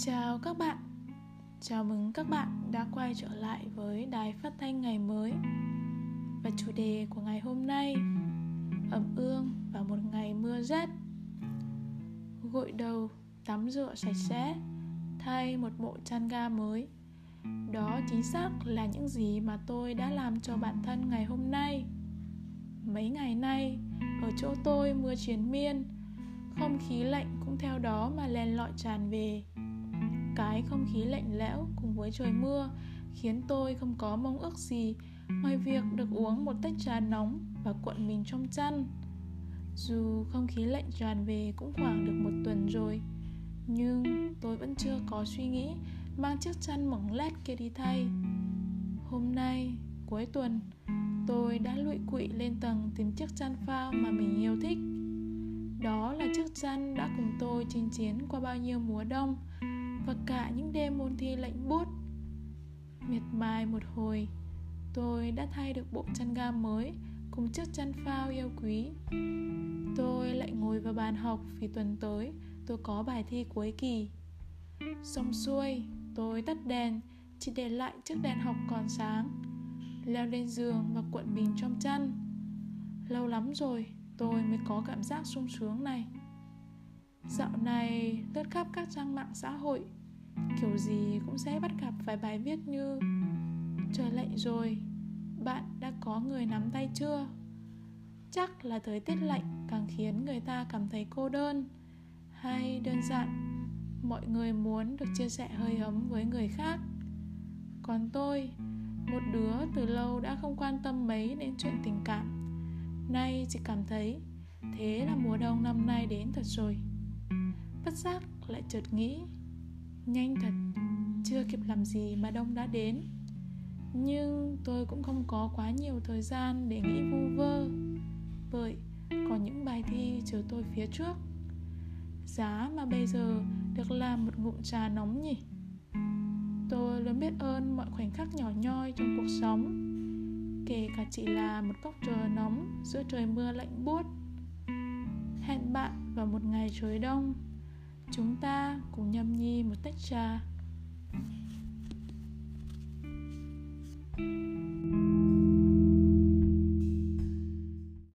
Chào các bạn. Chào mừng các bạn đã quay trở lại với đài phát thanh ngày mới. Và chủ đề của ngày hôm nay Ẩm ương và một ngày mưa rét. Gội đầu, tắm rửa sạch sẽ Thay một bộ chăn ga mới. Đó chính xác là những gì mà tôi đã làm cho bản thân ngày hôm nay. Mấy ngày nay, ở chỗ tôi mưa triền miên Không khí lạnh cũng theo đó mà len lọi tràn về cái không khí lạnh lẽo cùng với trời mưa khiến tôi không có mong ước gì ngoài việc được uống một tách trà nóng và cuộn mình trong chăn. Dù không khí lạnh tràn về cũng khoảng được một tuần rồi nhưng tôi vẫn chưa có suy nghĩ mang chiếc chăn mỏng lét kia đi thay. Hôm nay cuối tuần tôi đã lụi quỵ lên tầng tìm chiếc chăn phao mà mình yêu thích. Đó là chiếc chăn đã cùng tôi chinh chiến qua bao nhiêu mùa đông và cả những đêm môn thi lạnh buốt. Miệt mài một hồi, tôi đã thay được bộ chăn ga mới cùng chiếc chăn phao yêu quý. Tôi lại ngồi vào bàn học vì tuần tới tôi có bài thi cuối kỳ. Xong xuôi, tôi tắt đèn, chỉ để lại chiếc đèn học còn sáng, leo lên giường và cuộn mình trong chăn. Lâu lắm rồi, tôi mới có cảm giác sung sướng này. Dạo này, lướt khắp các trang mạng xã hội kiểu gì cũng sẽ bắt gặp vài bài viết như trời lạnh rồi, bạn đã có người nắm tay chưa? Chắc là thời tiết lạnh càng khiến người ta cảm thấy cô đơn hay đơn giản, mọi người muốn được chia sẻ hơi ấm với người khác. Còn tôi, một đứa từ lâu đã không quan tâm mấy đến chuyện tình cảm. Nay chỉ cảm thấy thế là mùa đông năm nay đến thật rồi. Bất giác lại chợt nghĩ Nhanh thật, chưa kịp làm gì mà đông đã đến. Nhưng tôi cũng không có quá nhiều thời gian để nghĩ vu vơ. Bởi có những bài thi chờ tôi phía trước. Giá mà bây giờ được làm một ngụm trà nóng nhỉ? Tôi luôn biết ơn mọi khoảnh khắc nhỏ nhoi trong cuộc sống Kể cả chỉ là một cốc trà nóng giữa trời mưa lạnh buốt. Hẹn bạn vào một ngày trời đông chúng ta cùng nhâm nhi một tách trà.